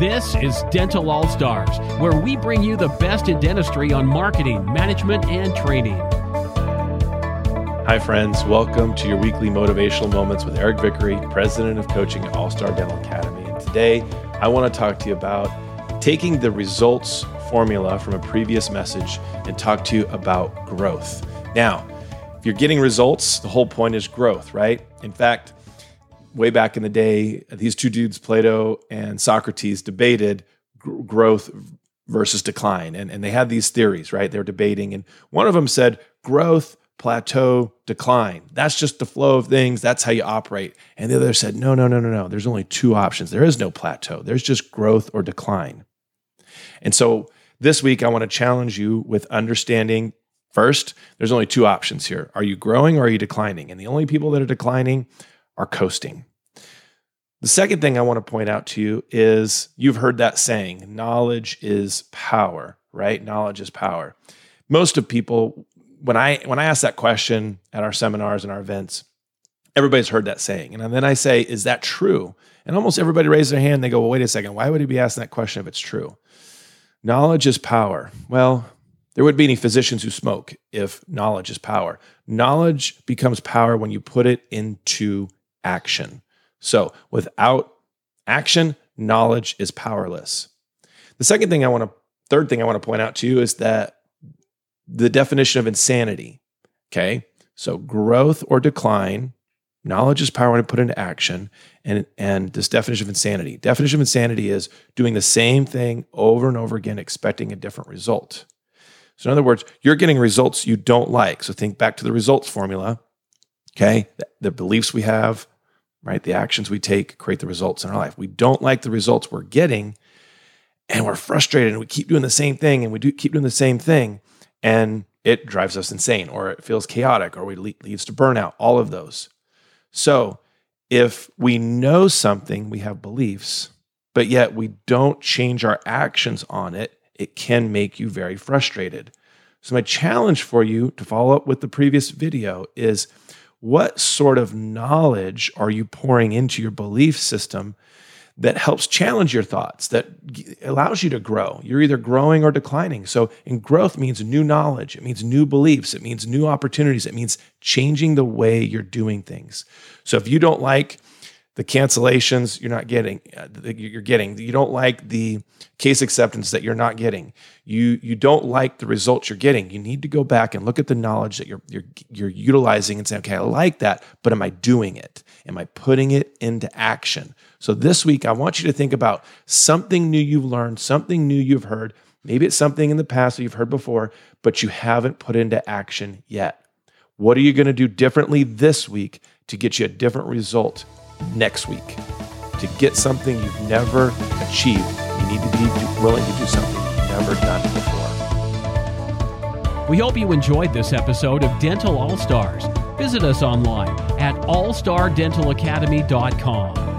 This is Dental All Stars, where we bring you the best in dentistry on marketing, management, and training. Hi, friends. Welcome to your weekly motivational moments with Eric Vickery, president of coaching at All Star Dental Academy. And today, I want to talk to you about taking the results formula from a previous message and talk to you about growth. Now, if you're getting results, the whole point is growth, right? In fact, way back in the day, these two dudes, Plato and Socrates, debated gr- growth versus decline. And, and they had these theories, right? They were debating. And one of them said, growth, plateau, decline. That's just the flow of things. That's how you operate. And the other said, no, no, no, no, no. There's only two options. There is no plateau, there's just growth or decline. And so this week, I want to challenge you with understanding first, there's only two options here. Are you growing or are you declining? And the only people that are declining are coasting. The second thing I want to point out to you is you've heard that saying, knowledge is power, right? Knowledge is power. Most of people when I when I ask that question at our seminars and our events, everybody's heard that saying. And then I say, is that true? And almost everybody raises their hand. They go, well, wait a second. Why would he be asking that question if it's true? Knowledge is power. Well, there would be any physicians who smoke if knowledge is power. Knowledge becomes power when you put it into action. So without action, knowledge is powerless. The second thing I want to, third thing I want to point out to you is that the definition of insanity. Okay. So growth or decline, knowledge is power when put into action. And, and this definition of insanity. Definition of insanity is doing the same thing over and over again, expecting a different result. So, in other words, you're getting results you don't like. So, think back to the results formula. Okay. The, the beliefs we have, right? The actions we take create the results in our life. We don't like the results we're getting and we're frustrated and we keep doing the same thing and we do keep doing the same thing and it drives us insane or it feels chaotic or it leads to burnout, all of those. So, if we know something, we have beliefs, but yet we don't change our actions on it, it can make you very frustrated. So, my challenge for you to follow up with the previous video is what sort of knowledge are you pouring into your belief system that helps challenge your thoughts, that allows you to grow. You're either growing or declining. So, in growth means new knowledge, it means new beliefs, it means new opportunities, it means changing the way you're doing things. So, if you don't like the cancellations you're not getting uh, you're getting. You don't like the case acceptance that you're not getting. You you don't like the results you're getting. You need to go back and look at the knowledge that you're you're you're utilizing and say okay I like that but am I doing it? Am I putting it into action? So this week I want you to think about something new you've learned something new you've heard. Maybe it's something in the past that you've heard before but you haven't put into action yet what are you going to do differently this week to get you a different result next week. To get something you've never achieved, you need to be willing to do something you've never done before. We hope you enjoyed this episode of Dental All Stars. Visit us online at allstardentalacademy.com.